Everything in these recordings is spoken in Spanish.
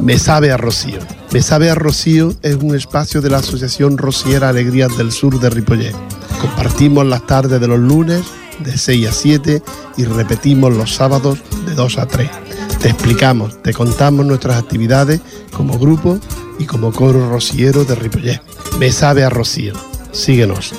Me sabe a Rocío. Me sabe a Rocío es un espacio de la Asociación Rociera Alegrías del Sur de Ripollet. Compartimos las tardes de los lunes de 6 a 7 y repetimos los sábados de 2 a 3. Te explicamos, te contamos nuestras actividades como grupo y como coro rociero de Ripollet. Me sabe a Rocío. Síguenos.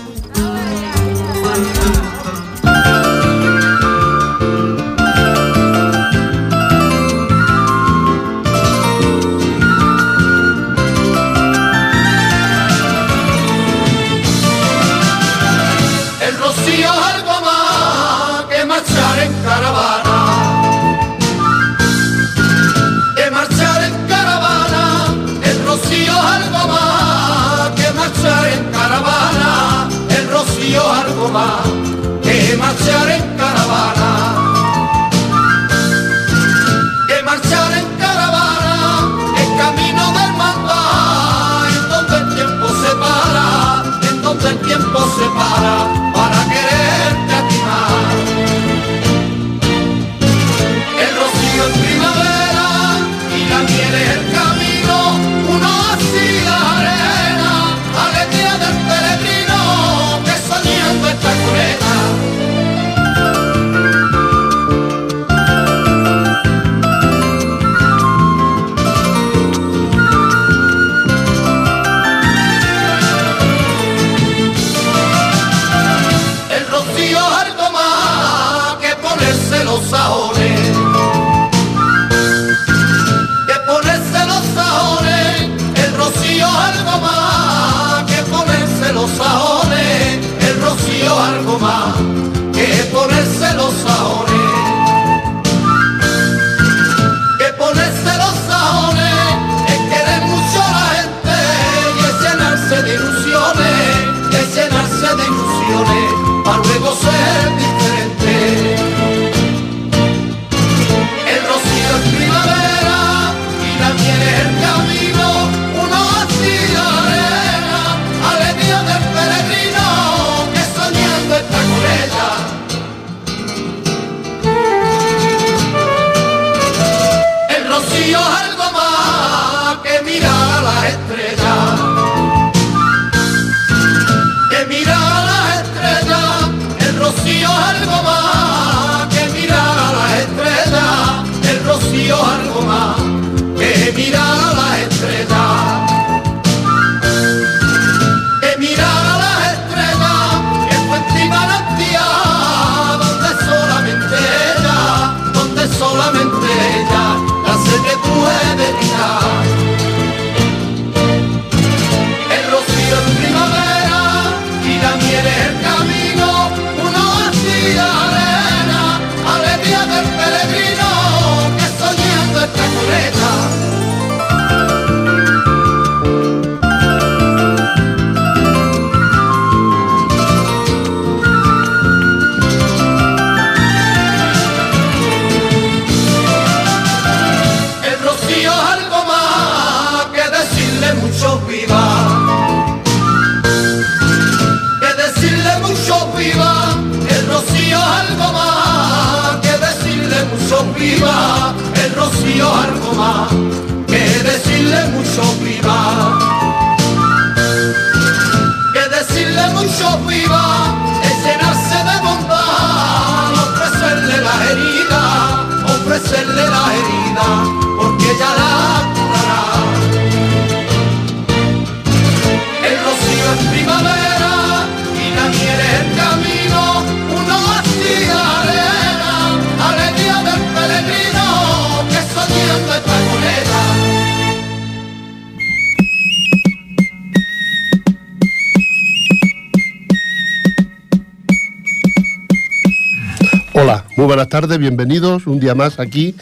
Bienvenidos un día más aquí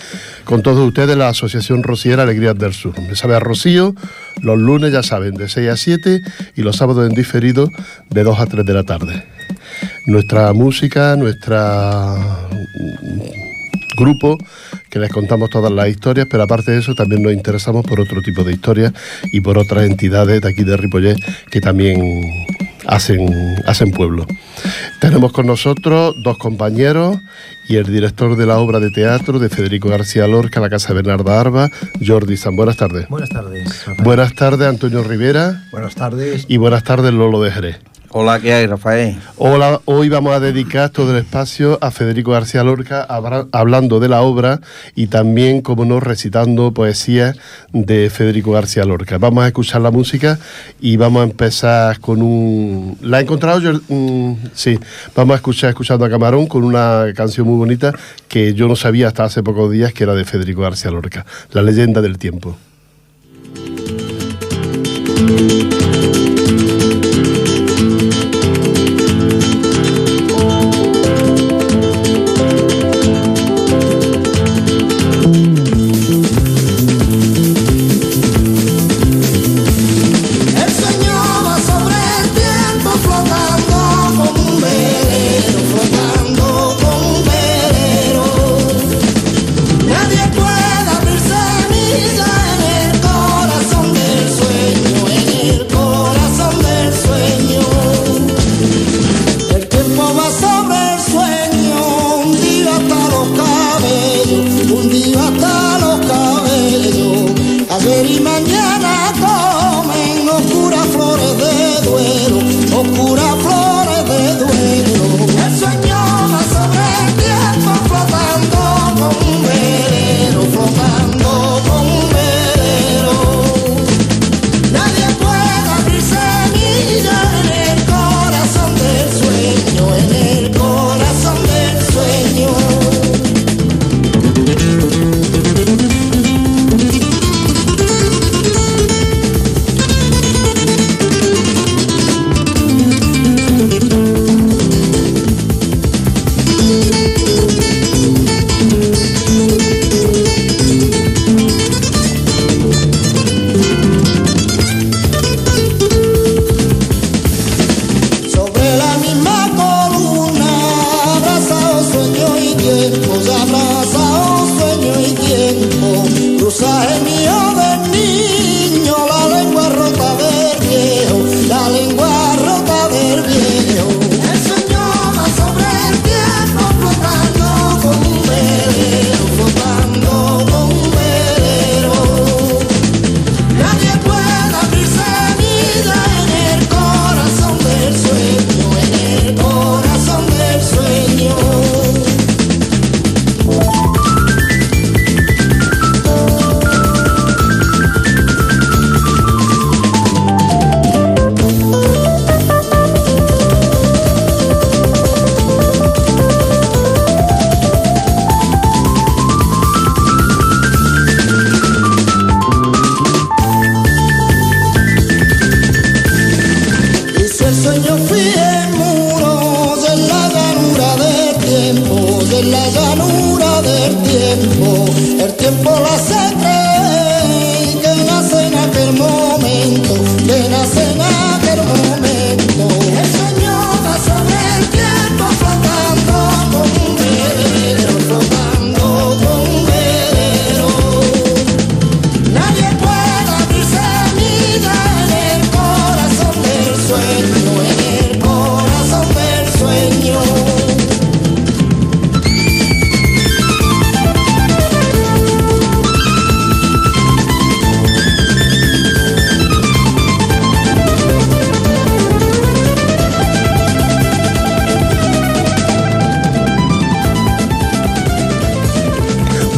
con todos ustedes la Asociación Rociera Alegrías del Sur. Me sabe a Rocío, los lunes ya saben, de 6 a 7 y los sábados en diferido de 2 a 3 de la tarde. Nuestra música, nuestra grupo que les contamos todas las historias, pero aparte de eso también nos interesamos por otro tipo de historias y por otras entidades de aquí de Ripollet que también hacen, hacen pueblo. Tenemos con nosotros dos compañeros y el director de la obra de teatro de Federico García Lorca, la Casa Bernarda Arba, Jordi San. Buenas tardes. Buenas tardes. Rafael. Buenas tardes, Antonio Rivera. Buenas tardes. Y buenas tardes, Lolo de Jerez. Hola, ¿qué hay, Rafael? Hola, hoy vamos a dedicar todo el espacio a Federico García Lorca hablando de la obra y también, como no, recitando poesía de Federico García Lorca. Vamos a escuchar la música y vamos a empezar con un... ¿La ha encontrado? Yo, mm, sí, vamos a escuchar escuchando a Camarón con una canción muy bonita que yo no sabía hasta hace pocos días que era de Federico García Lorca, La leyenda del tiempo. En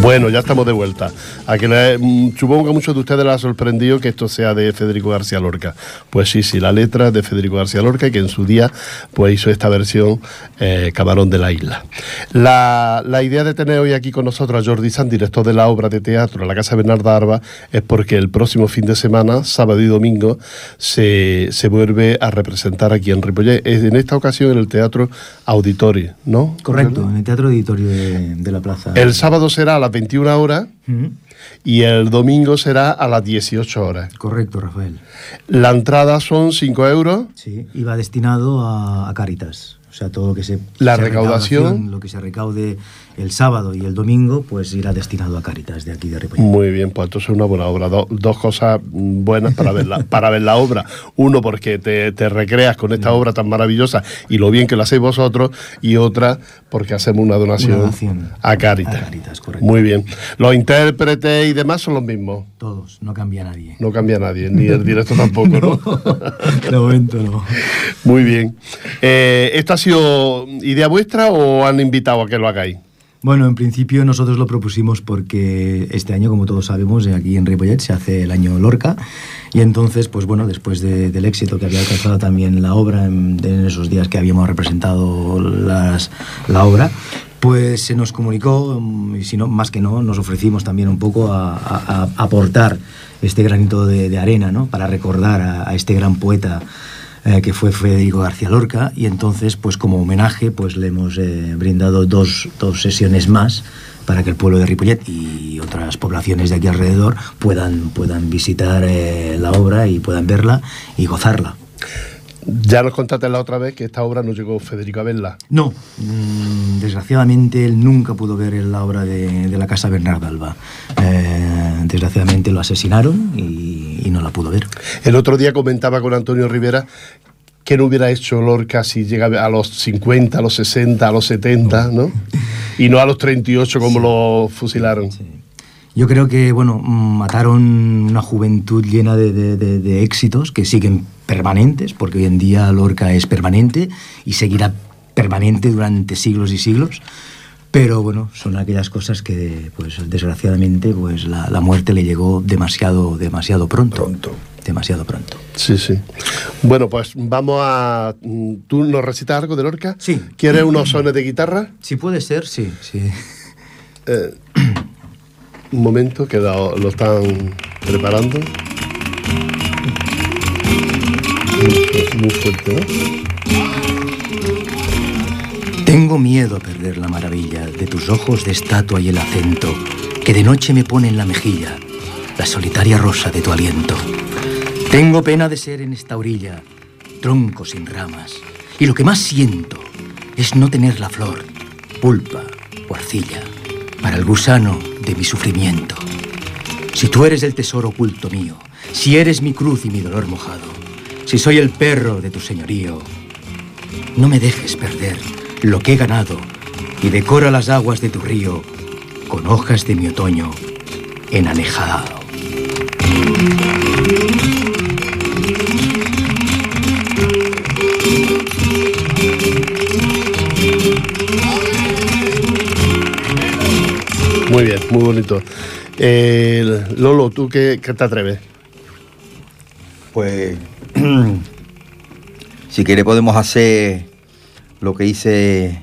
Bueno, ya estamos de vuelta. A que le- mm, supongo que a muchos de ustedes les ha sorprendido que esto sea de Federico García Lorca. Pues sí, sí, la letra es de Federico García Lorca que en su día pues hizo esta versión eh, Camarón de la Isla. La, la idea de tener hoy aquí con nosotros a Jordi San, director de la obra de teatro la Casa Bernarda Arba, es porque el próximo fin de semana, sábado y domingo, se, se vuelve a representar aquí en Ripollet. Es En esta ocasión en el Teatro Auditorio, ¿no? Correcto, en el Teatro Auditorio de, de la Plaza. El sábado será a las 21 horas. Y el domingo será a las 18 horas. Correcto, Rafael. La entrada son 5 euros. Sí, y va destinado a, a Cáritas. O sea, todo lo que se... La recaudación. Lo que se recaude el sábado y el domingo pues irá destinado a Caritas de aquí de Ripollet. Muy bien, pues entonces es una buena obra. Do- dos cosas buenas para ver, la, para ver la obra. Uno, porque te, te recreas con esta obra tan maravillosa y lo bien que la hacéis vosotros. Y otra, porque hacemos una donación, Una donación a Caritas. a Cáritas, correcto. Muy bien. Los intérpretes y demás son los mismos. Todos, no cambia nadie. No cambia nadie, ni el directo tampoco, ¿no? de momento no. Muy bien. Eh, ¿Esto ha sido idea vuestra o han invitado a que lo hagáis? Bueno, en principio nosotros lo propusimos porque este año, como todos sabemos, eh, aquí en Ripollet se hace el año Lorca y entonces, pues bueno, después de- del éxito que había alcanzado también la obra en, en esos días que habíamos representado las- la obra, pues se nos comunicó mm, y si no, más que no, nos ofrecimos también un poco a, aportar este granito de, de arena, ¿no? Para recordar a- a este gran poeta eh, que fue Federico García Lorca y entonces pues como homenaje pues le hemos eh, brindado dos, dos sesiones más para que el pueblo de Ripollet y otras poblaciones de aquí alrededor puedan, puedan visitar eh, la obra y puedan verla y gozarla. Ya nos contaste la otra vez que esta obra no llegó Federico a verla. No, mm, desgraciadamente él nunca pudo ver la obra de, de la Casa Bernardo Alba. Eh, desgraciadamente lo asesinaron y, y no la pudo ver. El otro día comentaba con Antonio Rivera que no hubiera hecho Lorca si llega a los 50, a los 60, a los 70, ¿no? Y no a los 38 como lo fusilaron. Yo creo que, bueno, mm, mataron una juventud llena de, de- de- de éxitos que siguen permanentes, porque hoy en día Lorca es permanente y seguirá permanente durante siglos y siglos. Pero bueno, son aquellas cosas que, pues desgraciadamente, pues la, la muerte le llegó demasiado, demasiado pronto. Pronto. Demasiado pronto. Sí, sí. Bueno, pues vamos a... mm, ¿Tú nos recitas algo de Lorca? Sí. ¿Quieres unos sones de guitarra? Si puede ser, sí, sí. Eh, un momento, que lo, están preparando. Muy fuerte, ¿no? Tengo miedo a perder la maravilla de tus ojos de estatua y el acento que de noche me pone en la mejilla la solitaria rosa de tu aliento. Tengo pena de ser en esta orilla tronco sin ramas y lo que más siento es no tener la flor, pulpa o arcilla para el gusano mi sufrimiento. Si tú eres el tesoro oculto mío, si eres mi cruz y mi dolor mojado, si soy el perro de tu señorío, no me dejes perder lo que he ganado y decora las aguas de tu río con hojas de mi otoño enanejado. Muy bonito. Eh, Lolo, ¿tú qué, qué te atreves? Pues, si quiere podemos hacer lo que hice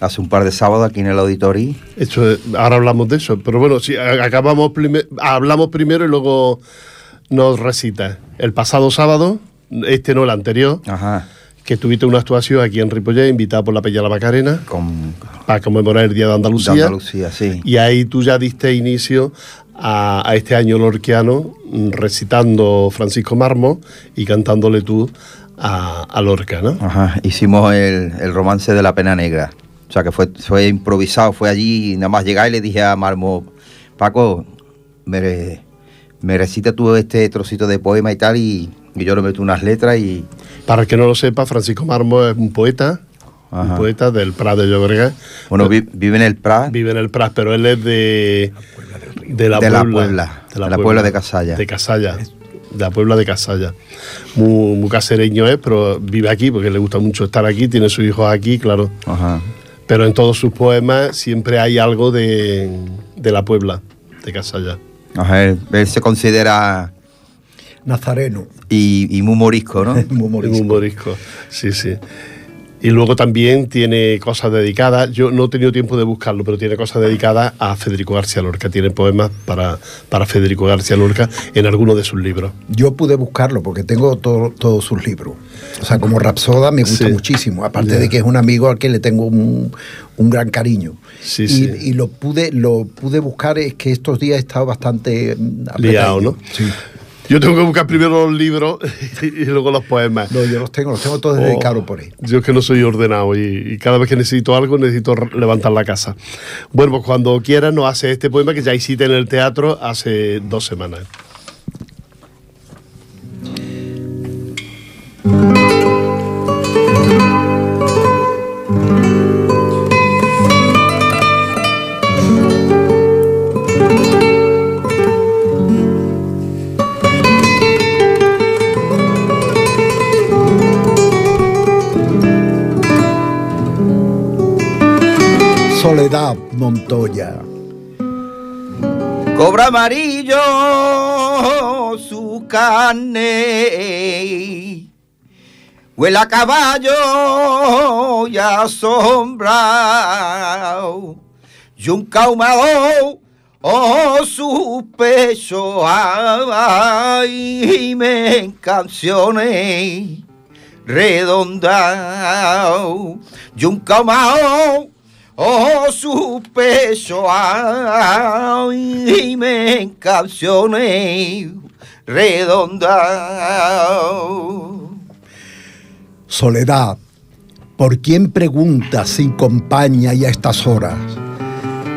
hace un par de sábados aquí en el auditorio. Eso es- ahora hablamos de eso, pero bueno, si acabamos prime- hablamos primero y luego nos recita. El pasado sábado, este no, el anterior, Ajá. Que tuviste una actuación aquí en Ripollet, invitada por la Peña La Macarena, Con para conmemorar el Día de Andalucía. de Andalucía, sí. Y ahí tú ya diste inicio a, a este año lorquiano, recitando Francisco Marmo y cantándole tú a, a Lorca, ¿no? Ajá. Hicimos el, el romance de la pena negra. O sea que fue, fue improvisado, fue allí y nada más llegar y le dije a Marmo, Paco, me, me recita tú este trocito de poema y tal, y, y yo le meto unas letras y. Para el que no lo sepa, Francisco Marmo es un poeta, un poeta del Prat de Llobregat. Bueno, vi- vive en el Prat. Vive en el Prat, pero él es de, de la De la Puebla. Puebla, de la Puebla de Casalla. De Casalla. De la Puebla de Casalla. Muy, muy casereño es, pero vive aquí porque le gusta mucho estar aquí, tiene sus hijos aquí, claro. Ajá. Pero en todos sus poemas siempre hay algo de, de la Puebla, de Casalla. Ajá, él, él se considera Nazareno. y, y muy morisco, ¿no? Muy humorístico. un morisco, sí, sí. Y luego también tiene cosas dedicadas, yo no he tenido tiempo de buscarlo, pero tiene cosas dedicadas a Federico García Lorca. Tiene poemas para, para Federico García Lorca en algunos de sus libros. Yo pude buscarlo porque tengo todo- todos sus libros. O sea, como Rapsoda me gusta Sí. muchísimo. Aparte de que es un amigo al que le tengo un, un gran cariño. Sí, y, sí. y lo pude lo pude buscar, es que estos días he estado bastante mm. Liado, ¿no? Sí. Yo tengo que buscar primero los libros y luego los poemas. No, yo los tengo, los tengo todos dedicados por ahí. Yo es que no soy ordenado y, y cada vez que necesito algo necesito levantar la casa. Bueno, pues cuando quieras nos hace este poema que ya hiciste en el teatro hace dos semanas. Montoya. Cobra amarillo su carne. Huele a caballo y a sombra. Y un caumado oh su pecho. Ay, me en canciones redondao. Y un caumado Oh, su pecho, ay, me en canciones redondas. Soledad, ¿por quién pregunta sin compañía y a estas horas?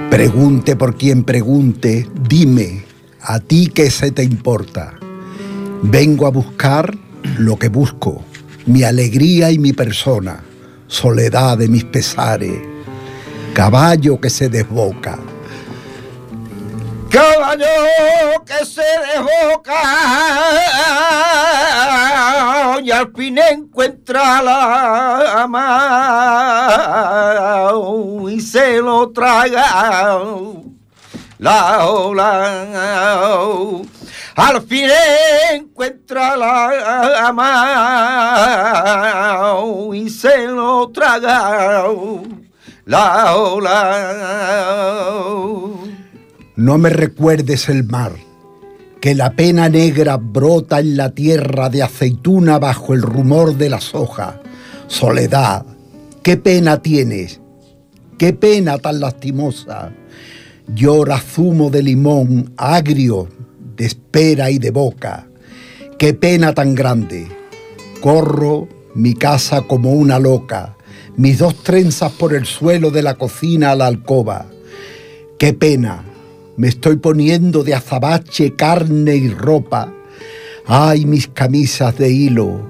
Pregunte por quien pregunte, dime, ¿a ti qué se te importa? Vengo a buscar lo que busco, mi alegría y mi persona, soledad de mis pesares, caballo que se desboca. Caballo que se desboca y al fin encuentra la mano y se lo traga la ola. Al fin encuentra la mano y se lo traga la ola. No me recuerdes el mar, que la pena negra brota en la tierra de aceituna bajo el rumor de las hojas. Soledad, qué pena tienes, qué pena tan lastimosa. Llora zumo de limón agrio, de espera y de boca. Qué pena tan grande. Corro mi casa como una loca, mis dos trenzas por el suelo de la cocina a la alcoba. Qué pena, me estoy poniendo de azabache, carne y ropa. Ay, mis camisas de hilo,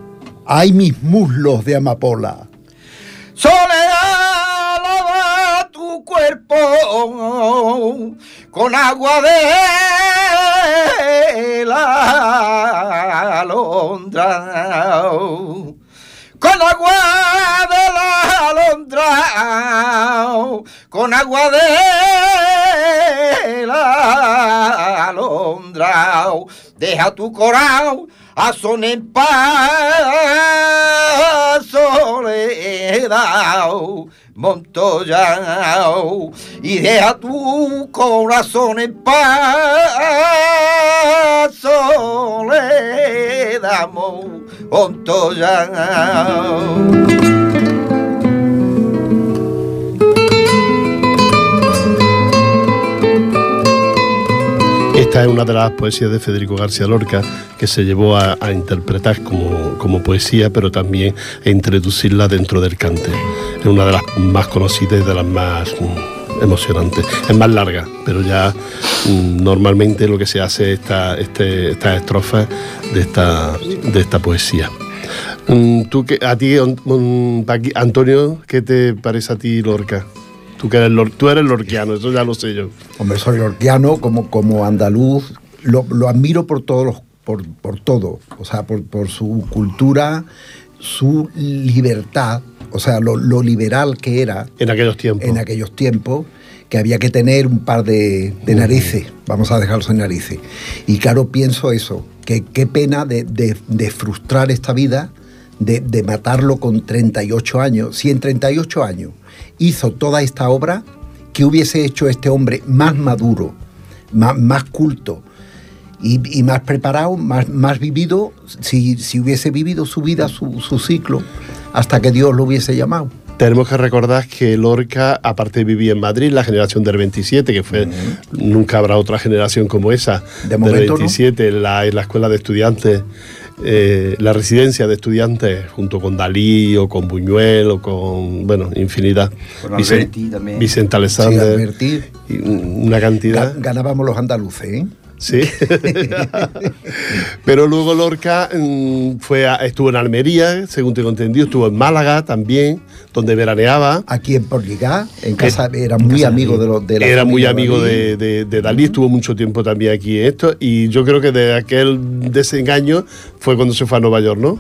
ay, mis muslos de amapola. Soledad, lava tu cuerpo con agua de la alondra. Con agua de la alondra, con agua de la alondra, deja tu coral a son en paz, soledad, Montoya, y deja tu corazón en paz, soledad, Montoya. Esta es una de las poesías de Federico García Lorca que se llevó a, interpretar como, como poesía, pero también a introducirla dentro del cante. Es una de las más conocidas y de las más mm, emocionantes. Es más larga, pero ya mm, normalmente lo que se hace es esta, este, estas estrofas de esta, de esta poesía. Mm, ¿Tú a ti, Antonio, qué te parece a ti Lorca? Tú, que eres, lor- tú eres lorquiano, eso ya lo sé yo. Hombre, soy lorquiano, como, como andaluz, lo, lo admiro por todos los, por, por todo, o sea, por, por su cultura, su libertad, o sea, lo, lo liberal que era En aquellos tiempos. en aquellos tiempos, que había que tener un par de, de narices, vamos a dejarlos en narices. Y claro, pienso eso, que qué pena de, de- de frustrar esta vida, de, de matarlo con 38 años. Si en 38 años hizo toda esta obra, que hubiese hecho este hombre más maduro, más, más culto y, y más preparado, más, más vivido, si, si hubiese vivido su vida, su, su ciclo, hasta que Dios lo hubiese llamado. Tenemos que recordar que Lorca, aparte vivía en Madrid, la generación del 27, que fue, nunca habrá otra generación como esa, De del momento, ¿no? 27, en, la, en la escuela de estudiantes, eh, la residencia de estudiantes, junto con Dalí o con Buñuel o con, bueno, infinidad. Con Alberti también. Vicente Sí, Alexander. Alberti. y una cantidad. Ga- Ganábamos los andaluces, ¿eh? Sí. Pero luego Lorca mm, fue a- estuvo en Almería, según tengo entendido, estuvo en Málaga también, donde veraneaba. Aquí en Porligá, en casa, era muy amigo de los de la Era muy amigo de- de Dalí, estuvo mucho tiempo también aquí en esto, y yo creo que de aquel desengaño fue cuando se fue a Nueva York, ¿no?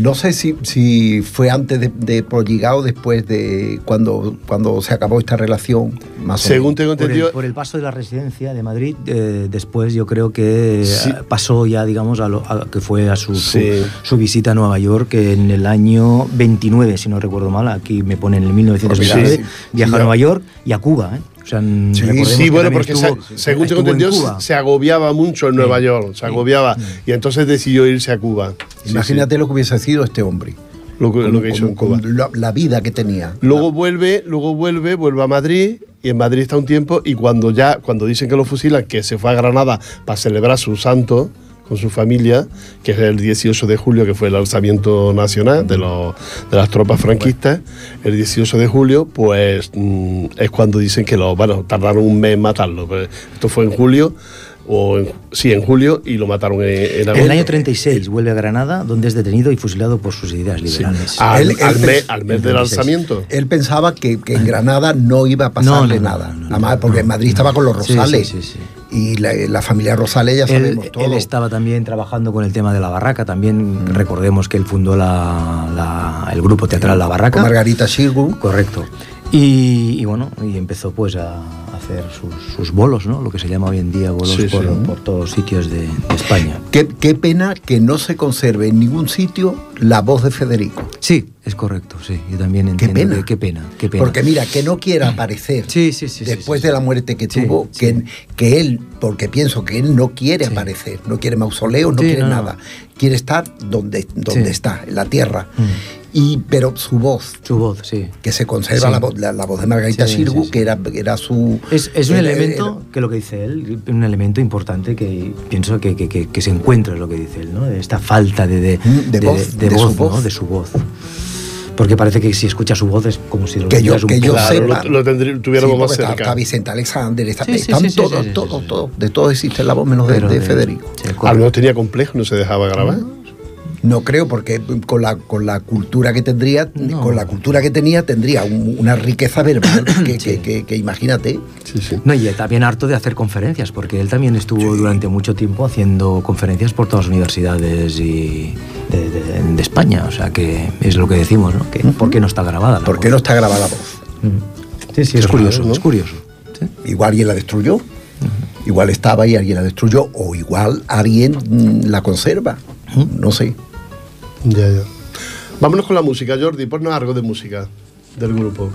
No sé si, si fue antes de, de Porligá o después de cuando, cuando se acabó esta relación, más o Según menos. tengo Por el, entendido, por el paso de la residencia de Madrid, eh, después yo creo que Sí. eh, pasó ya, digamos, a, lo, a- que fue a su, su- Sí. su visita a Nueva York en el año 29, si no recuerdo mal, aquí me ponen en el 1929, Sí, sí. viaja Sí, a. Nueva York y a Cuba. ¿eh? Sea, Sí, bueno, porque estuvo- se- según tengo entendido, se agobiaba mucho en Nueva York, se agobiaba, y entonces decidió irse a Cuba. Imagínate lo que hubiese sido este hombre. lo, que- lo con- que hizo con- en Cuba. con la, la vida que tenía. Luego vuelve, luego vuelve, vuelve a Madrid y en Madrid está un tiempo y cuando ya, cuando dicen que lo fusilan, que se fue a Granada para celebrar su santo con su familia, que es el 18 de julio, que fue el alzamiento nacional de, los, las tropas franquistas, el 18 de julio, pues mm, es cuando dicen que lo, bueno, tardaron un mes en matarlo. Esto fue en julio, o en- sí, en julio, y lo mataron en, en En el agosto. año 36 vuelve a Granada, donde es detenido y fusilado por sus ideas liberales. Al, Él- él al mes, al mes del 36. alzamiento. Él pensaba que, que en Granada no iba a pasarle No, no, no, nada. no, porque no, en Madrid no. estaba con los Sí, Rosales. sí, sí, sí. Y la, la familia Rosales ya Él, sabemos todo. él estaba también trabajando con el tema de la barraca. También recordemos que él fundó la- la- el grupo teatral La Barraca. Con Margarita Shirgu. Correcto. Y, y bueno, y empezó pues a hacer sus, sus bolos, ¿no? Lo que se llama hoy en día bolos Sí, por, sí. por todos sitios de, de España. Qué, qué pena que no se conserve en ningún sitio la voz de Federico. Sí, es correcto, sí. Yo también Qué entiendo pena. que- qué pena, qué pena. Porque mira, que no quiera aparecer Sí, sí, sí, sí, después sí, de la muerte que Sí, tuvo, sí. que, que él, porque pienso que él no quiere Sí. aparecer, no quiere mausoleo, no Sí, quiere no, no. nada, quiere estar donde, donde Sí. está, en la tierra. Mm. Y, pero su voz, Su voz, sí. que se conserva Sí. la, voz, la, la voz de Margarita Sí, Shirgu, sí, sí. que era, era su... Es, es un era- elemento, que lo que dice él, un elemento importante que pienso que, que- que- que se encuentra, es lo que dice él, ¿no? De esta falta de, de, Mm, de voz, de su ¿no? voz. De su voz. Porque parece que si escucha su voz es como si lo Que yo- un que yo Claro, sepa. lo, lo tendrí- tuviéramos Sí, más está, cerca. está Vicente Alexander, está, Sí, sí, están sí, sí, todos, sí, sí, todos, sí. todos, de todo existe la voz menos de, de Federico. sí, A lo correcto. mejor tenía complejo, no se dejaba grabar. No creo, porque con la, con la cultura que tendría, No. con la cultura que tenía, tendría un- una riqueza verbal que, Sí. que- que- que imagínate. Sí, sí. No, y también harto de hacer conferencias, porque él también estuvo durante mucho tiempo haciendo conferencias por todas las universidades y de, de- de España. O sea que es lo que decimos, ¿no? Que, ¿Por qué no está grabada? la ¿Por qué no está grabada la voz? Mm. Sí, sí, es curioso, raro, ¿no? es curioso. Sí. Igual alguien la destruyó. Igual estaba y alguien la destruyó. O igual alguien mm, la conserva. No sé. Ya, ya. Vámonos con la música, Jordi. Ponnos algo de música del grupo.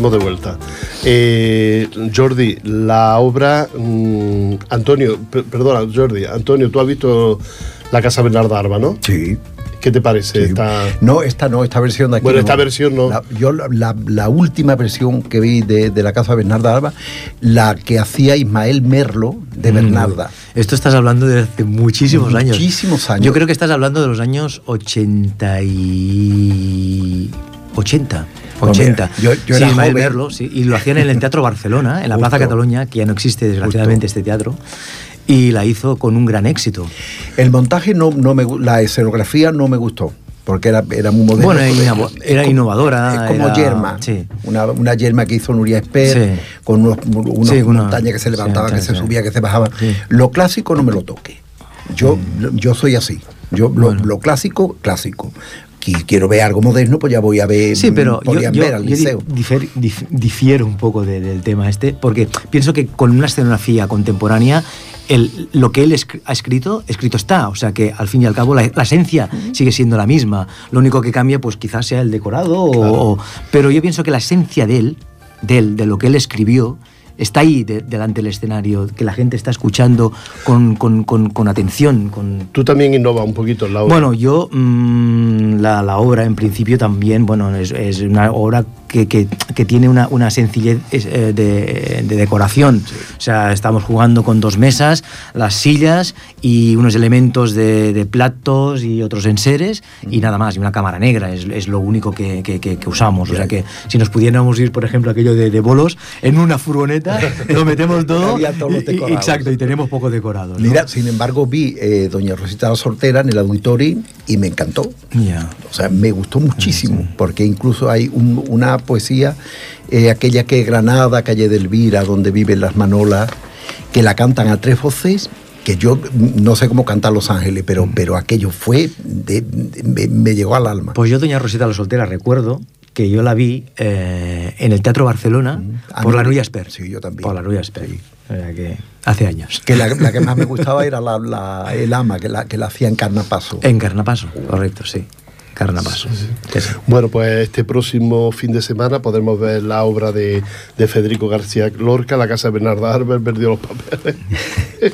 Estamos de vuelta. Eh, Jordi, la obra. mm, Antonio, per- perdona, Jordi. Antonio, tú has visto la Casa Bernarda Arba, ¿no? Sí. ¿Qué te parece? Esta... No, esta no, esta versión de aquí. Bueno, no. esta versión no. La- yo la, la- la última versión que vi de, de la casa Bernarda Alba, la que hacía Ismael Merlo de Bernarda. Esto estás hablando de hace muchísimos años. Muchísimos años. Yo creo que estás hablando de los años 80 y... 80. Pues 80. mira, yo- yo sí, era Ismael joven. Merlo, sí, y lo hacían en el Teatro Barcelona, en la Plaza. Cataluña, que ya no existe desgraciadamente este teatro, y la hizo con un gran éxito. El montaje no, no me la escenografía no me gustó. Porque era, era muy moderno. Bueno, era innovadora, Es como era- Yerma. sí. Una, una Yerma que hizo Nuria Esper, Sí. con unos, unos Sí, una- montañas que se levantaban, que se subía, que se bajaban. Lo clásico no me lo toque. Yo, yo soy así. Yo lo, lo clásico, clásico. Si quiero ver algo moderno, pues ya voy a ver. Sí, pero yo, podían yo- ver al yo di- liceo. difer- dif- difiero un poco de- del tema este, porque pienso que con una escenografía contemporánea, el- lo que él ha escrito, escrito está. O sea que al fin y al cabo la, la esencia sigue siendo la misma. Lo único que cambia, pues quizás sea el decorado, o- o- pero yo pienso que la esencia de él, de él, de lo que él escribió, está ahí de- delante del escenario, que la gente está escuchando con, con- con- con atención, con, Tú también innovas un poquito en la obra. bueno, yo mm, la, la obra en principio también, bueno, es, es una obra que, que- que tiene una, una sencillez eh, de, de decoración. O sea, estamos jugando con dos mesas, las sillas y unos elementos de, de platos y otros enseres y nada más, y una cámara negra, es, es lo único que, que- usamos. O sea que si nos pudiéramos ir, por ejemplo, aquello de, de bolos, en una furgoneta, lo metemos todo. Los y- y- exacto, y tenemos poco decorado. ¿no? Mira, sin embargo, vi eh, Doña Rosita la Soltera en el auditorio y me encantó. Ya. O sea, me gustó muchísimo, porque incluso hay un- una poesía, eh, aquella que es Granada, calle de Elvira, donde viven las manolas, que la cantan a tres voces, que yo mm, no sé cómo cantar Los Ángeles, pero, pero aquello fue, de- de- me, me llegó al alma. Pues yo, Doña Rosita la Soltera, recuerdo que yo la vi eh, en el Teatro Barcelona A por mí- la Nuya Esper. Sí, yo también. Por la Nuya Esper. O sea que hace años. que la, la que más me gustaba era la, la- el ama, que la, que la hacía en Carnapaso. En Carnapaso, correcto, sí. Sí, sí. Bueno, pues este próximo fin de semana podremos ver la obra de, de Federico García Lorca, La Casa de Bernarda Arbel, perdió los papeles.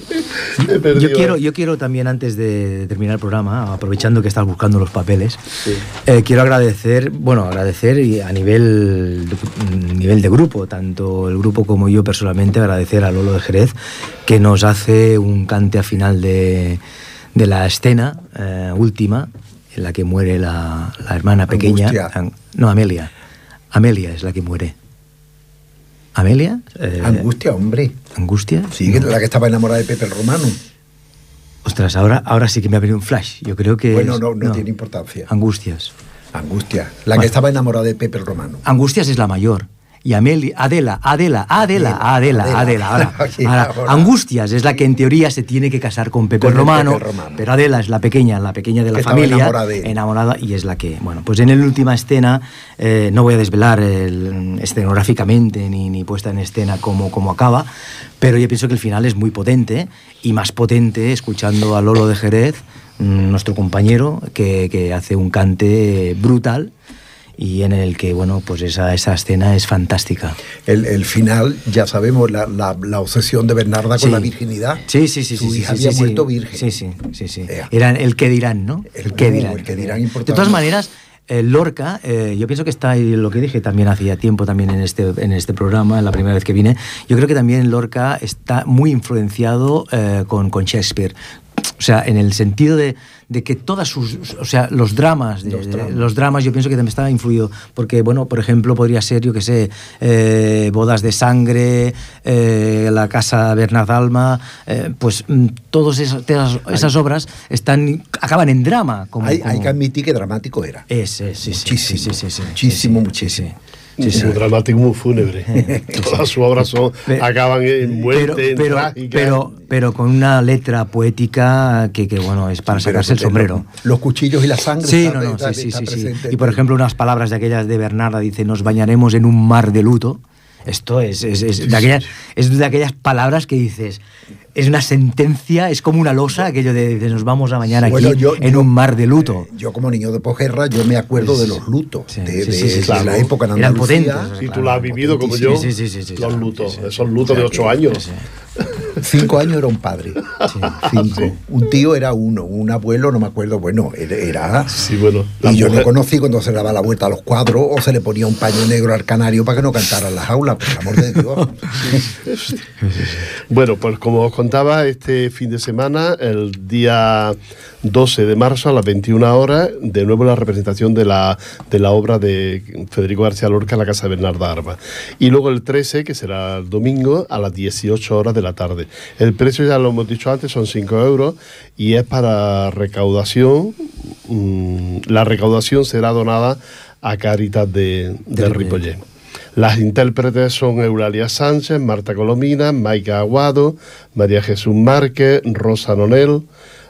Yo quiero, yo quiero también, antes de terminar el programa, aprovechando que estás buscando los papeles, eh, quiero agradecer, bueno, agradecer y a nivel, de- nivel de grupo, tanto el grupo como yo personalmente, agradecer a Lolo de Jerez, que nos hace un cante a final de, de la escena eh, última, en la que muere la, la hermana pequeña. Angustia. An- no, Amelia. Amelia es la que muere. ¿Amelia? Eh, Angustia, hombre. ¿Angustia? Sí, la que estaba enamorada de Pepe el Romano. Ostras, ahora, ahora sí que me ha venido un flash. Yo creo que. Bueno, es- no, no tiene importancia. Angustias. Angustia. La Bueno. que estaba enamorada de Pepe el Romano. Angustias es la mayor. Y Amelia, Adela, Adela, Adela, Adela, Adela. Adela. Ahora, ahora, ahora. Angustias es la que en teoría se tiene que casar con Pepe Con el Romano, Pepe Romano. pero Adela es la pequeña, la pequeña de la Que familia, enamorada de enamorada y es la que, bueno, pues en la última escena, eh, no voy a desvelar el- escenográficamente ni, ni puesta en escena cómo, cómo acaba, pero yo pienso que el final es muy potente y más potente escuchando a Lolo de Jerez, mm, nuestro compañero, que, que hace un cante brutal y en el que, bueno, pues esa, esa escena es fantástica. El, el final, ya sabemos, la, la- la obsesión de Bernarda con Sí. la virginidad. Sí, sí, sí. Su sí, hija sí, había sí, muerto sí. virgen. Sí, sí, sí. sí. Era el que dirán, ¿no? El- que dirán. el que dirán, De importante. todas maneras, eh, Lorca, eh, yo pienso que está, lo que dije también hacía tiempo también en este, en este programa, la primera vez que vine, yo creo que también Lorca está muy influenciado eh, con, con Shakespeare. O sea, en el sentido de, de que todas sus, o sea, los dramas, de- Los de- dramas. los dramas yo pienso que también está influido, porque, bueno, por ejemplo, podría ser, yo que sé, eh, Bodas de Sangre, eh, La Casa Bernard Alma, eh, pues mm, todas esas, esas, obras están, acaban en drama. Como, hay, como- hay que admitir que dramático era. Es, es, sí, sí, Muchísimo, sí, muchísimo, muchísimo. Sí, sí, muy dramático, muy fúnebre. Todas sus obras son, acaban en muerte, pero, en pero, trágica. pero, pero con una letra poética que, que, bueno, es para Pero sacarse el sombrero. Los, los cuchillos y la sangre. Sí, está- no, no, está- sí, sí, está sí, Y por ejemplo, unas palabras de aquellas de Bernarda dice, nos bañaremos en un mar de luto. Esto es, es, es de aquellas, es de aquellas palabras que dices, es una sentencia, es como una losa, aquello de, de nos vamos a mañana Bueno, aquí yo- en yo- un mar de luto. Eh, yo como niño de posguerra, yo me acuerdo de los lutos, Sí, de, sí, de- sí, sí, de claro. la época en Eran Andalucía. potentes, Si tú lo has vivido como yo, Sí, sí, sí, sí, los lutos, sí, sí. esos lutos de ocho años. Cinco años era un padre. Cinco. Un tío era uno, un abuelo, no me acuerdo, bueno, era... Sí, bueno. y yo lo conocí cuando se le daba la vuelta a los cuadros o se le ponía un paño negro al canario para que no cantara en las aulas, por amor de Dios. Bueno, pues como os contaba, este fin de semana, el día 12 de marzo a las 21 horas, de nuevo la representación de la, de la obra de Federico García Lorca en la Casa de Bernarda Arma. Y luego el 13, que será el domingo, a las 18 horas de la tarde. El precio, ya lo hemos dicho antes, son 5 euros y es para recaudación. mm, la recaudación será donada a Caritas de, de, De Ripollet. Ripollet. Las intérpretes son Eulalia Sánchez, Marta Colomina, Maika Aguado, María Jesús Márquez, Rosa Nonel,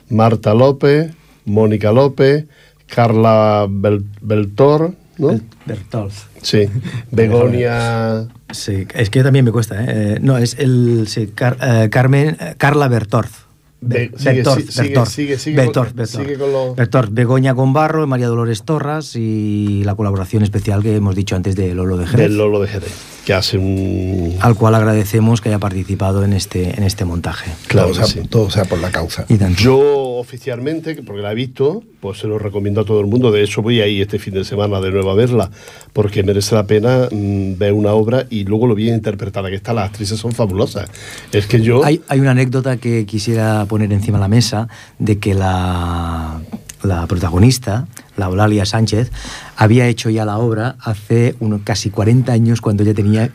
Marta López, Mónica López, Carla Bel- Beltor, ¿no? Bertolf. Sí, Begonia... Sí, es que también me cuesta, ¿eh? Eh, no, es el sí, Car- eh, Carmen, eh, Carla Bertorz. Be- sigue, Bertorz, con- sigue con lo- Begoña Gombarro, María Dolores Torras y la colaboración especial que hemos dicho antes de Lolo de Jerez, del Lolo de Jerez, que hace un... al cual agradecemos que haya participado en este, en este montaje. Claro todo, que sea, sí. todo sea por la causa. Y. Yo oficialmente, que porque la he visto, pues se lo recomiendo a todo el mundo. De hecho, voy ahí este fin de semana de nuevo a verla, porque merece la pena mm, ver una obra y luego lo bien interpretada que está. Las actrices son fabulosas. Es que yo... Hay, hay una anécdota que quisiera poner encima de la mesa de que la, la protagonista, la Eulalia Sánchez, había hecho ya la obra hace unos casi 40 años cuando ella tenía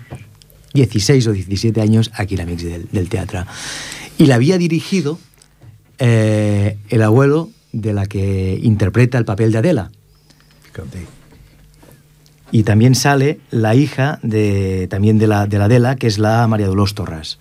16 o 17 años aquí en la Mix del, del teatro. Y la había dirigido eh, el abuelo de la que interpreta el papel de Adela. Fíjate. Y también sale la hija de, también de la, de la Adela, que es la María Dolores Torras.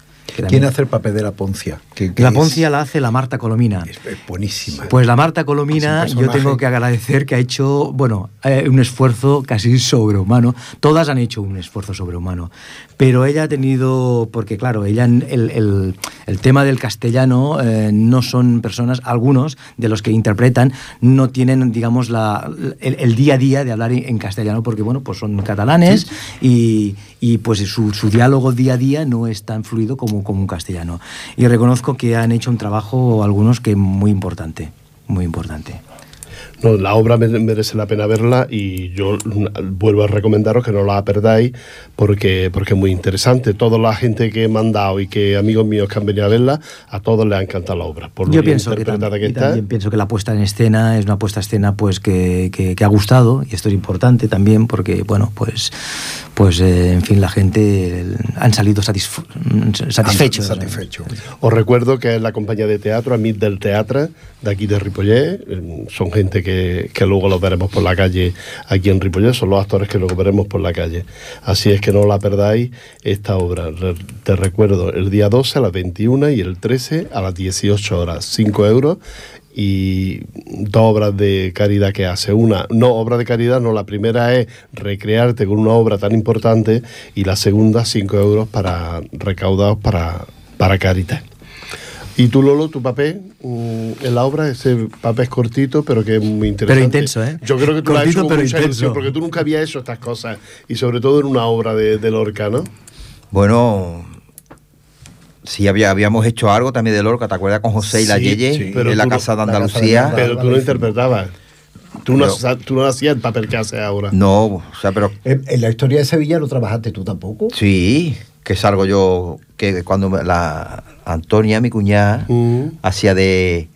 ¿Quién hace el papel de la Poncia? La es- Poncia la hace la Marta Colomina. Es, es buenísima. Pues la Marta Colomina, yo tengo que agradecer que ha hecho, bueno, eh, un esfuerzo casi sobrehumano. Todas han hecho un esfuerzo sobrehumano. Pero ella ha tenido, porque claro, ella, el, el- el tema del castellano eh, no son personas, algunos de los que interpretan no tienen, digamos, la, el, el día a día de hablar en, en castellano, porque bueno, pues son catalanes y, y, pues su, su diálogo día a día no es tan fluido como, como un castellano. Y reconozco que han hecho un trabajo algunos que muy importante, muy importante. No, la obra mere- merece la pena verla y yo mm, vuelvo a recomendaros que no la perdáis porque, porque es muy interesante. Toda la gente que he mandado y que amigos míos que han venido a verla, a todos les ha encantado la obra. Por Yo pienso que, tam- interpretada que está. también pienso que la puesta en escena es una puesta en escena pues que, que- que ha gustado y esto es importante también porque bueno pues pues eh, en fin la gente han salido satisf- satisfechos Satisfecho. Os recuerdo que es la compañía de teatro, Amit del Teatro, de aquí de Ripollet. Eh, Son gente que, que luego los veremos por la calle aquí en Ripollet, son los actores que luego veremos por la calle. Así es que no la perdáis esta obra. Te recuerdo, el día 12 a las 21 y el 13 a las 18 horas, 5 euros. Y dos obras de caridad que hace. Una, no, obra de caridad, no. La primera es recrearte con una obra tan importante y la segunda, 5 euros para recaudados para, para. Y tú, Lolo, tu papel mm, en la obra, ese papel es cortito, pero que es muy interesante. Pero intenso, ¿eh? Yo creo que tú lo has Cortito, hecho con pero mucha intenso. porque tú nunca habías hecho estas cosas. Y sobre todo en una obra de, de Lorca, ¿no? Bueno, sí había, habíamos hecho algo también de Lorca, ¿te acuerdas con José y la Sí, Yeye sí, pero en la Casa de la Casa de Andalucía? Pero tú no vale. interpretabas. Tú no, Pero- tú no hacías el papel que haces ahora. No, o sea, pero En, en la historia de Sevilla no trabajaste tú tampoco. sí, que salgo yo, que cuando me- la Antonia, mi cuñada, Mm. hacía de,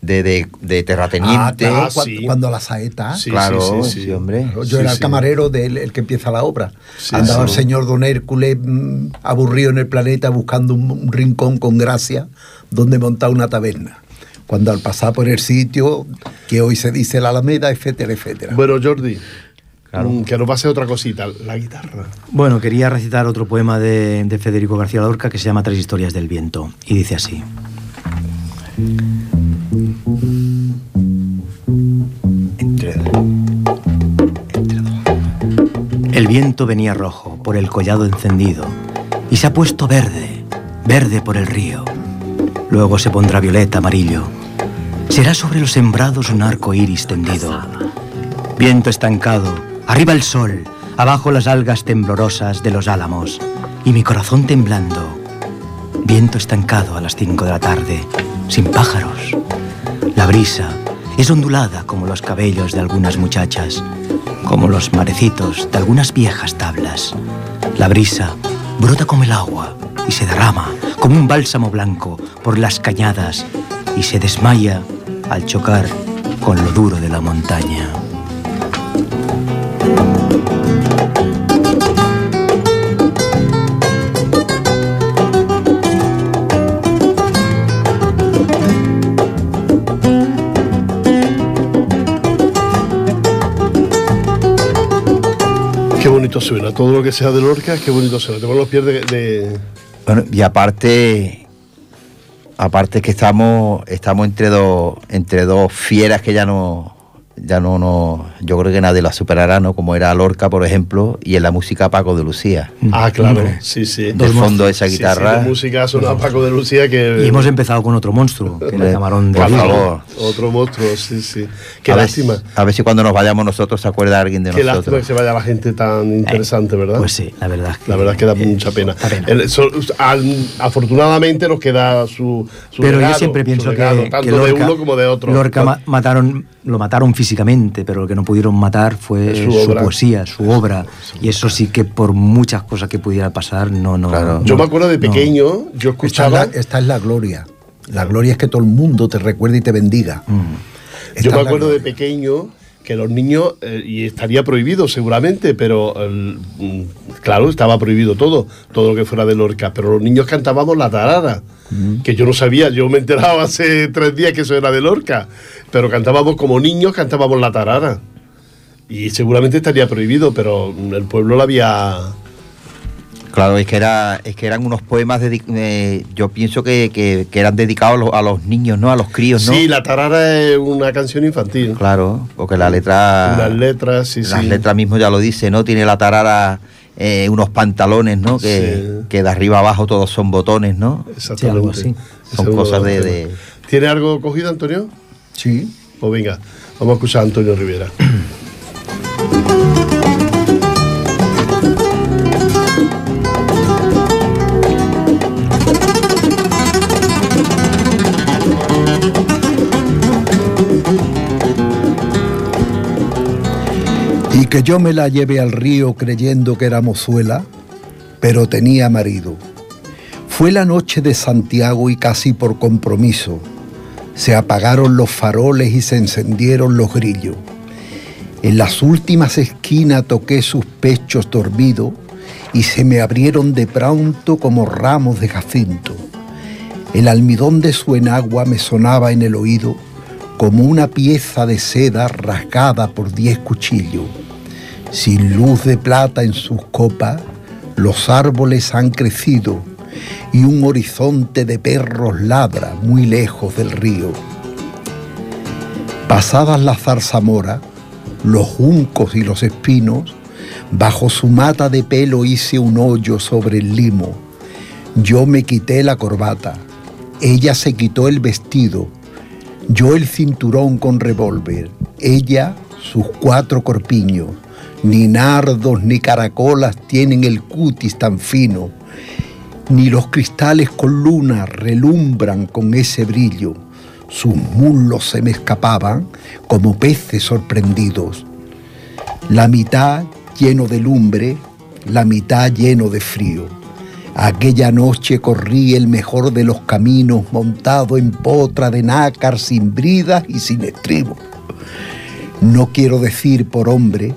de, de, de terrateniente. Ah, sí. cuando la saeta. Sí, claro, sí, sí, sí, sí. hombre. Yo Sí, era el sí. camarero del el que empieza la obra. Sí, Andaba sí. el señor Don Hércules mm, aburrido en el planeta buscando un, un rincón con gracia donde montar una taberna. Cuando al pasar por el sitio, que hoy se dice la Alameda, etcétera, etcétera. Bueno, Jordi, Claro. mm, que nos pase otra cosita, la guitarra. Bueno, quería recitar otro poema de, de Federico García Lorca que se llama Tres historias del viento y dice así. Entre- El viento venía rojo por el collado encendido y se ha puesto verde, verde por el río. Luego se pondrá violeta, amarillo. Será sobre los sembrados un arco iris tendido. Viento estancado, arriba el sol, abajo las algas temblorosas de los álamos y mi corazón temblando. Viento estancado a las cinco de la tarde, sin pájaros. La brisa es ondulada como los cabellos de algunas muchachas, como los marecitos de algunas viejas tablas. La brisa brota como el agua y se derrama como un bálsamo blanco por las cañadas y se desmaya al chocar con lo duro de la montaña. Qué bonito suena. Todo lo que sea de Lorca, qué bonito suena. Tengo los pies de, de- Bueno, y aparte, aparte que estamos, estamos entre dos, entre dos fieras que ya no, ya no, no, yo creo que nadie la superará, ¿no? Como era Lorca, por ejemplo, y en la música Paco de Lucía. Ah, claro. Sí, sí. De fondo esa Sí, sí, guitarra. de música suena Paco de Lucía que... Y hemos empezado con otro monstruo, que era el camarón de por favor. Otro monstruo, sí, sí. Qué a ver, lástima. a ver si cuando nos vayamos nosotros se acuerda alguien de Qué lástima que nosotros. se vaya la gente tan interesante, ¿verdad? Pues sí, la verdad. La verdad es que da eh, mucha pena. pena. El- so- al- afortunadamente nos queda su, su Pero legado, yo siempre pienso que, legado, que tanto de uno como de otro. Lorca ma- mataron, lo mataron físicamente, pero lo que no pudieron matar fue Su poesía, su obra. Y eso sí que por muchas cosas que pudiera pasar, no, no. Claro. Yo no- me acuerdo de no. pequeño, yo Esta es, escuchaba... la, esta es la gloria. La gloria es que todo el mundo te recuerde y te bendiga. Mm. Yo me acuerdo de pequeño que los niños, eh, y estaría prohibido seguramente, pero mm, claro, estaba prohibido todo, todo lo que fuera de Lorca, pero los niños cantábamos la tarara, que yo no sabía, yo me enteraba hace tres días que eso era de Lorca, pero cantábamos como niños, cantábamos la tarara. Y seguramente estaría prohibido, pero el pueblo lo había... Claro, es que era, es que eran unos poemas eh, yo pienso que, que- que eran dedicados a los, a los niños, ¿no? A los críos, ¿no? Sí, la tarara es una canción infantil. Claro, porque la letra. Las letras, sí, las sí. letras mismo ya lo dice, ¿no? Tiene la tarara eh, unos pantalones, ¿no? Que, Sí. que de arriba abajo todos son botones, ¿no? Exactamente. algo así. Ese Son cosas de- de- ¿Tiene algo cogido, Antonio? Sí. Pues venga, vamos a escuchar a Antonio Rivera. Y que yo me la llevé al río creyendo que era mozuela, pero tenía marido. Fue la noche de Santiago y casi por compromiso. Se apagaron los faroles y se encendieron los grillos. En las últimas esquinas toqué sus pechos dormidos y se me abrieron de pronto como ramos de jacinto. El almidón de su enagua me sonaba en el oído como una pieza de seda rasgada por diez cuchillos. Sin luz de plata en sus copas, los árboles han crecido y un horizonte de perros ladra muy lejos del río. Pasadas las zarzamoras, los juncos y los espinos, bajo su mata de pelo hice un hoyo sobre el limo. Yo me quité la corbata, ella se quitó el vestido, yo el cinturón con revólver, ella sus cuatro corpiños. Ni nardos ni caracolas tienen el cutis tan fino, ni los cristales con luna relumbran con ese brillo. Sus muslos se me escapaban como peces sorprendidos. La mitad lleno de lumbre, la mitad lleno de frío. Aquella noche corrí el mejor de los caminos montado en potra de nácar sin bridas y sin estribo. No quiero decir por hombre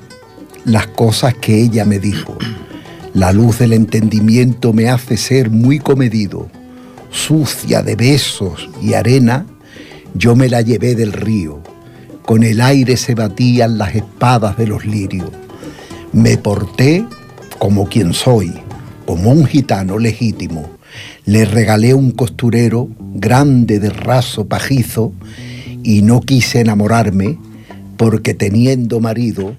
las cosas que ella me dijo. La luz del entendimiento me hace ser muy comedido. Sucia de besos y arena, yo me la llevé del río. Con el aire se batían las espadas de los lirios. Me porté como quien soy, como un gitano legítimo. Le regalé un costurero grande de raso pajizo y no quise enamorarme porque teniendo marido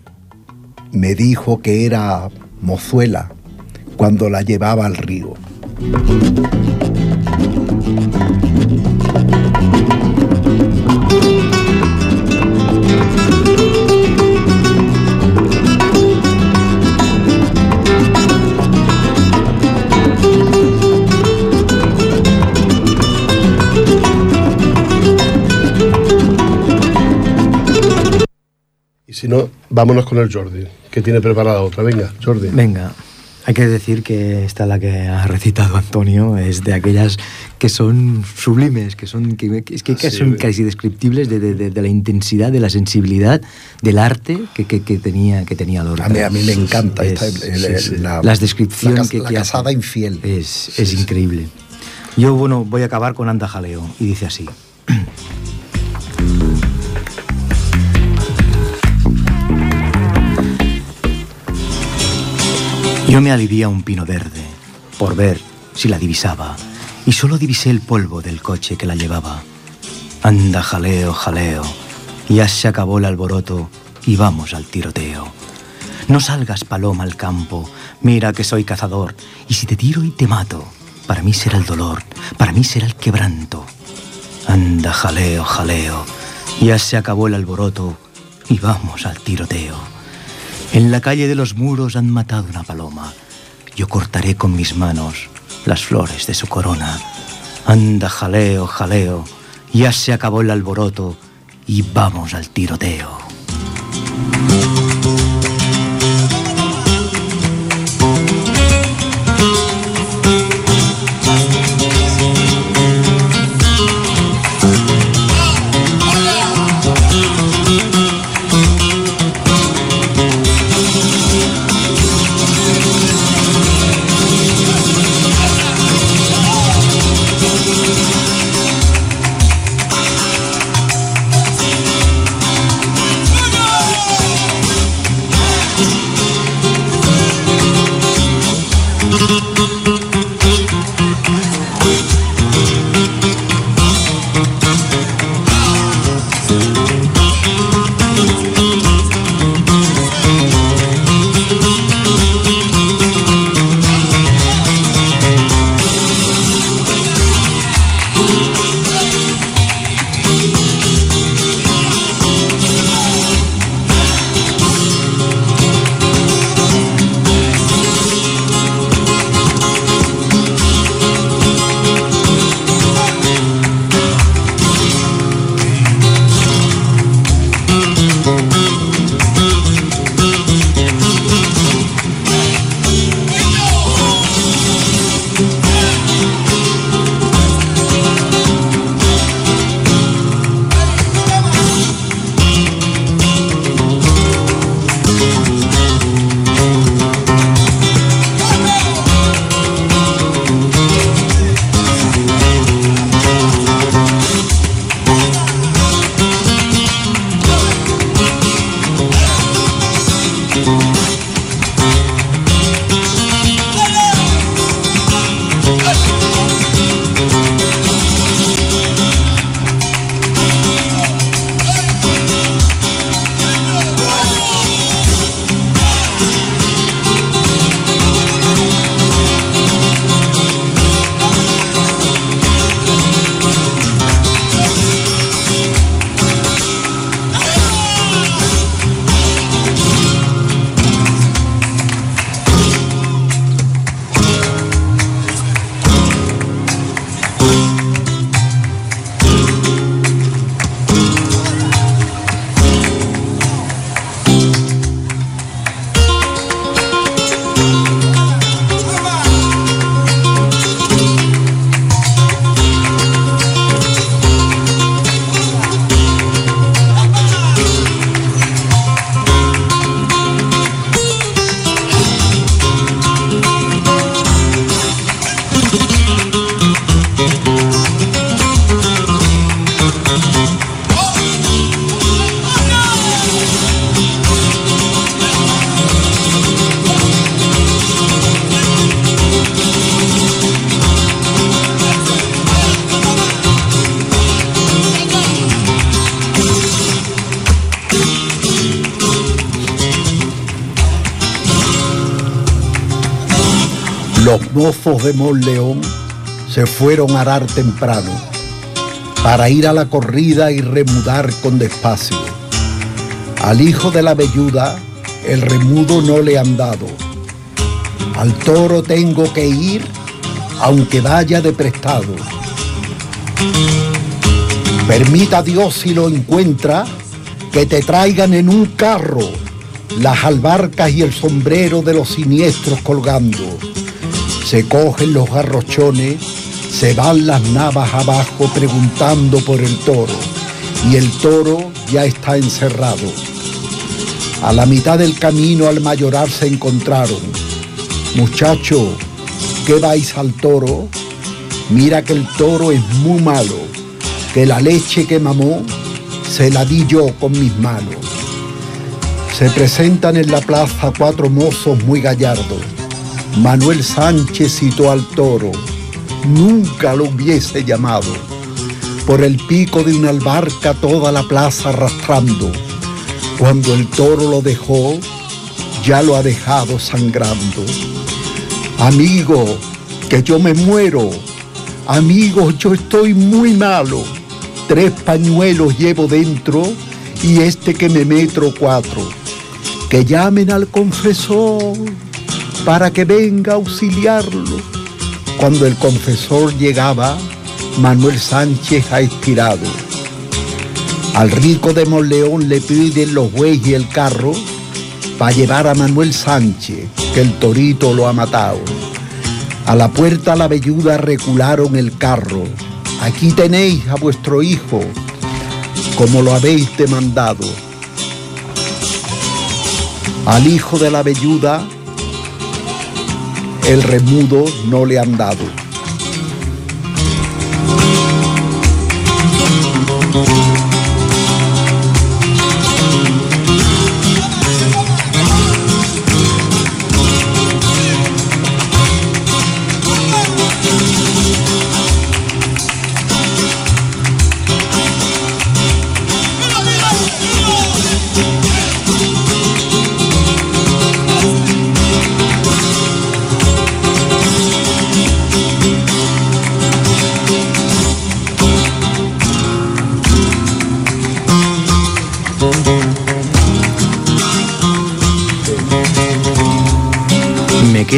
me dijo que era mozuela, cuando la llevaba al río. Si no, vámonos con el Jordi, que tiene preparada otra. Venga, Jordi. Venga, hay que decir que esta la que ha recitado Antonio es de aquellas que son sublimes, que son que, es que, que Sí, son casi descriptibles de, de- de- la intensidad, de la sensibilidad, del arte que, que- tenía que tenía Lorca. A mí, a mí me encanta Es- esta- el- sí, el- sí. la, Las descripciones que, la que hace. casada infiel. Es, es increíble. Yo, bueno, voy a acabar con Anda Jaleo y dice así. Yo me alivié a un pino verde por ver si la divisaba y solo divisé el polvo del coche que la llevaba. Anda, jaleo, jaleo, ya se acabó el alboroto y vamos al tiroteo. No salgas, paloma, al campo, mira que soy cazador, y si te tiro y te mato, para mí será el dolor, para mí será el quebranto. Anda, jaleo, jaleo, ya se acabó el alboroto y vamos al tiroteo. En la calle de los muros han matado una paloma. Yo cortaré con mis manos las flores de su corona. Anda, jaleo, jaleo, ya se acabó el alboroto y vamos al tiroteo. Los mozos de Monleón se fueron a arar temprano para ir a la corrida y remudar con despacio. Al hijo de la velluda el remudo no le han dado. Al toro tengo que ir aunque vaya de prestado. Permita Dios si lo encuentra que te traigan en un carro las albarcas y el sombrero de los siniestros colgando. Se cogen los garrochones, se van las navas abajo preguntando por el toro y el toro ya está encerrado. A la mitad del camino al mayorar se encontraron. Muchacho, ¿qué vais al toro? Mira que el toro es muy malo, que la leche que mamó se la di yo con mis manos. Se presentan en la plaza cuatro mozos muy gallardos. Manuel Sánchez citó al toro, nunca lo hubiese llamado. Por el pico de una albarca toda la plaza arrastrando. Cuando el toro lo dejó, ya lo ha dejado sangrando. Amigo, que yo me muero. Amigo, yo estoy muy malo. Tres pañuelos llevo dentro y este que me metro cuatro. Que llamen al confesor para que venga a auxiliarlo. Cuando el confesor llegaba, Manuel Sánchez ha expirado. Al rico de Monleón le piden los bueyes y el carro para llevar a Manuel Sánchez, que el torito lo ha matado. A la puerta la velluda recularon el carro. Aquí tenéis a vuestro hijo, como lo habéis demandado. Al hijo de la velluda el remudo no le han dado.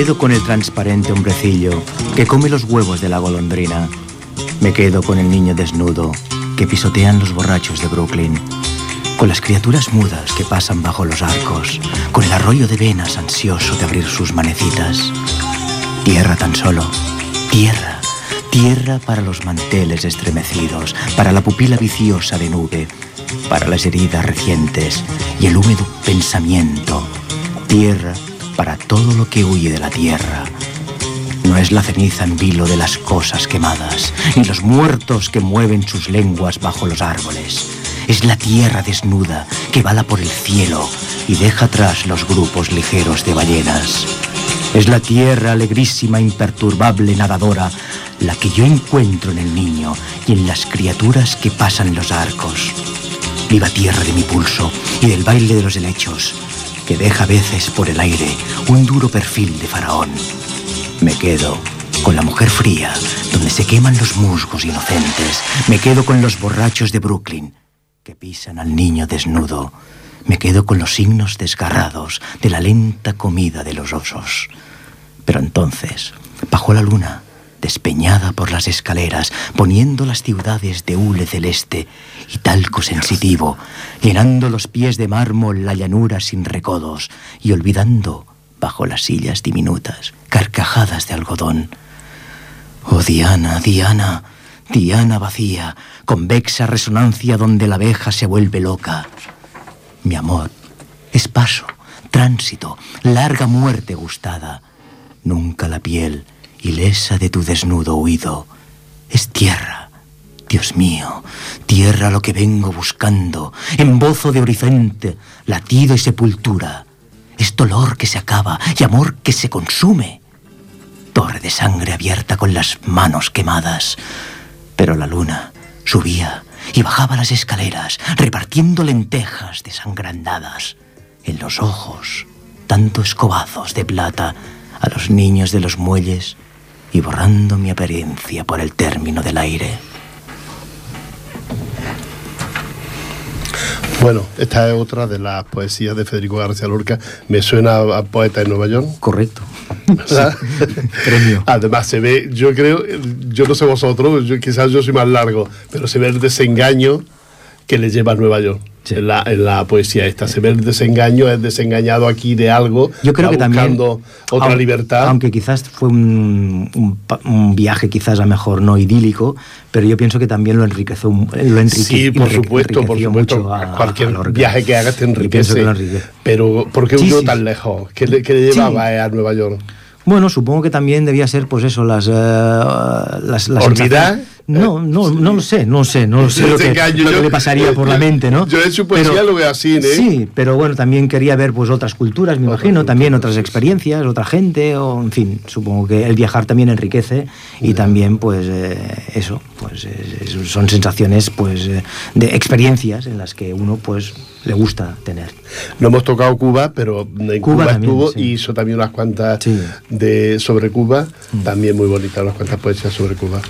Quedo con el transparente hombrecillo que come los huevos de la golondrina. Me quedo con el niño desnudo que pisotean los borrachos de Brooklyn. Con las criaturas mudas que pasan bajo los arcos. Con el arroyo de venas ansioso de abrir sus manecitas. Tierra tan solo. Tierra. Tierra para los manteles estremecidos. Para la pupila viciosa de nube. Para las heridas recientes y el húmedo pensamiento. Tierra para todo lo que huye de la tierra. No es la ceniza en vilo de las cosas quemadas, ni los muertos que mueven sus lenguas bajo los árboles. Es la tierra desnuda que bala por el cielo y deja atrás los grupos ligeros de ballenas. Es la tierra alegrísima, imperturbable, nadadora, la que yo encuentro en el niño y en las criaturas que pasan los arcos. Viva tierra de mi pulso y del baile de los helechos, que deja a veces por el aire un duro perfil de faraón. Me quedo con la mujer fría, donde se queman los musgos inocentes. Me quedo con los borrachos de Brooklyn, que pisan al niño desnudo. Me quedo con los signos desgarrados de la lenta comida de los osos. Pero entonces, bajo la luna, despeñada por las escaleras, poniendo las ciudades de hule celeste y talco sensitivo, llenando los pies de mármol la llanura sin recodos y olvidando, bajo las sillas diminutas, carcajadas de algodón. Oh Diana, Diana, Diana vacía, convexa resonancia donde la abeja se vuelve loca. Mi amor es paso, tránsito, larga muerte gustada. Nunca la piel, ilesa de tu desnudo huido. Es tierra, Dios mío, tierra lo que vengo buscando, embozo de horizonte, latido y sepultura. Es dolor que se acaba y amor que se consume. Torre de sangre abierta con las manos quemadas. Pero la luna subía y bajaba las escaleras, repartiendo lentejas desangrandadas. En los ojos, tanto escobazos de plata a los niños de los muelles y borrando mi apariencia por el término del aire. Bueno, esta es otra de las poesías de Federico García Lorca. Me suena a poeta de Nueva York. Correcto. ¿verdad? Premio. Además se ve, yo creo, yo no sé vosotros, yo, quizás yo soy más largo, pero se ve el desengaño que le lleva a Nueva York. Sí. En, la, en la poesía esta. Se ve el desengaño, es desengañado aquí de algo. Yo creo que también. buscando otra aun- libertad. Aunque quizás fue un, un un viaje, quizás a mejor no idílico, pero yo pienso que también lo enriqueció. Lo enrique- Sí, por supuesto, por supuesto. mucho a- Cualquier a viaje que hagas te enriquece. Pero ¿por qué Sí, huyó sí, tan lejos? ¿Qué le, qué le llevaba eh, a Nueva York? Bueno, supongo que también debía ser, pues eso, las. eh, las, las ¿Olvidar? No, no, no lo sé, no sé, no lo sé lo que, Desengaño, lo que yo- le pasaría por la mente, ¿no? yo en su poesía lo veo así, ¿eh? Sí, pero bueno, también quería ver pues otras culturas, me Otras imagino, también otras experiencias, otra gente, o en fin, supongo que el viajar también enriquece y también pues eh, eso, pues es- es- son sensaciones pues eh, de experiencias en las que uno pues le gusta tener. No hemos tocado Cuba, pero en Cuba, Cuba también, estuvo sí. y hizo también unas cuantas Sí. de sobre Cuba, también muy bonitas, unas cuantas poesías sobre Cuba.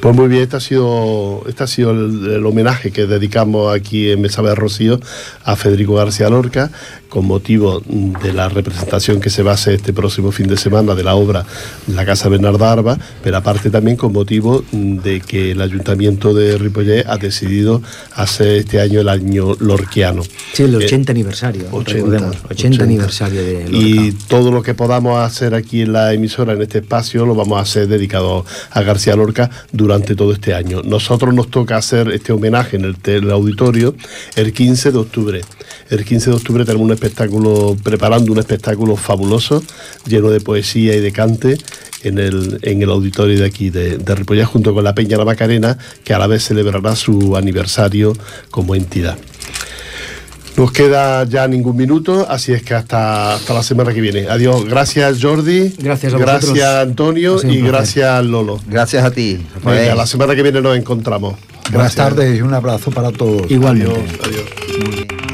Pues muy bien, este ha sido, este ha sido el, el homenaje que dedicamos aquí en Mesa de Rocío a Federico García Lorca, con motivo de la representación que se va a hacer este próximo fin de semana de la obra La Casa Bernarda Arba, pero aparte también con motivo de que el Ayuntamiento de Ripollet ha decidido hacer este año el año lorquiano. Sí, el Eh, 80 aniversario, 80, recordemos, 80, 80. aniversario de Lorca. Y todo lo que podamos hacer aquí en la emisora, en este espacio, lo vamos a hacer dedicado a García Lorca durante todo este año. Nosotros nos toca hacer este homenaje en el, auditorio el 15 de octubre. El 15 de octubre tenemos un espectáculo, preparando un espectáculo fabuloso, lleno de poesía y de cante. En el, en el auditorio de aquí de, de junto con la Peña La Macarena, que a la vez celebrará su aniversario como entidad. Nos queda ya ningún minuto, así es que hasta, hasta la semana que viene. Adiós. Gracias Jordi. Gracias a Gracias vosotros. Antonio y placer. gracias Lolo. Gracias a ti. Venga, la semana que viene nos encontramos. Buenas tardes y un abrazo para todos. Igualmente. Adiós, adiós.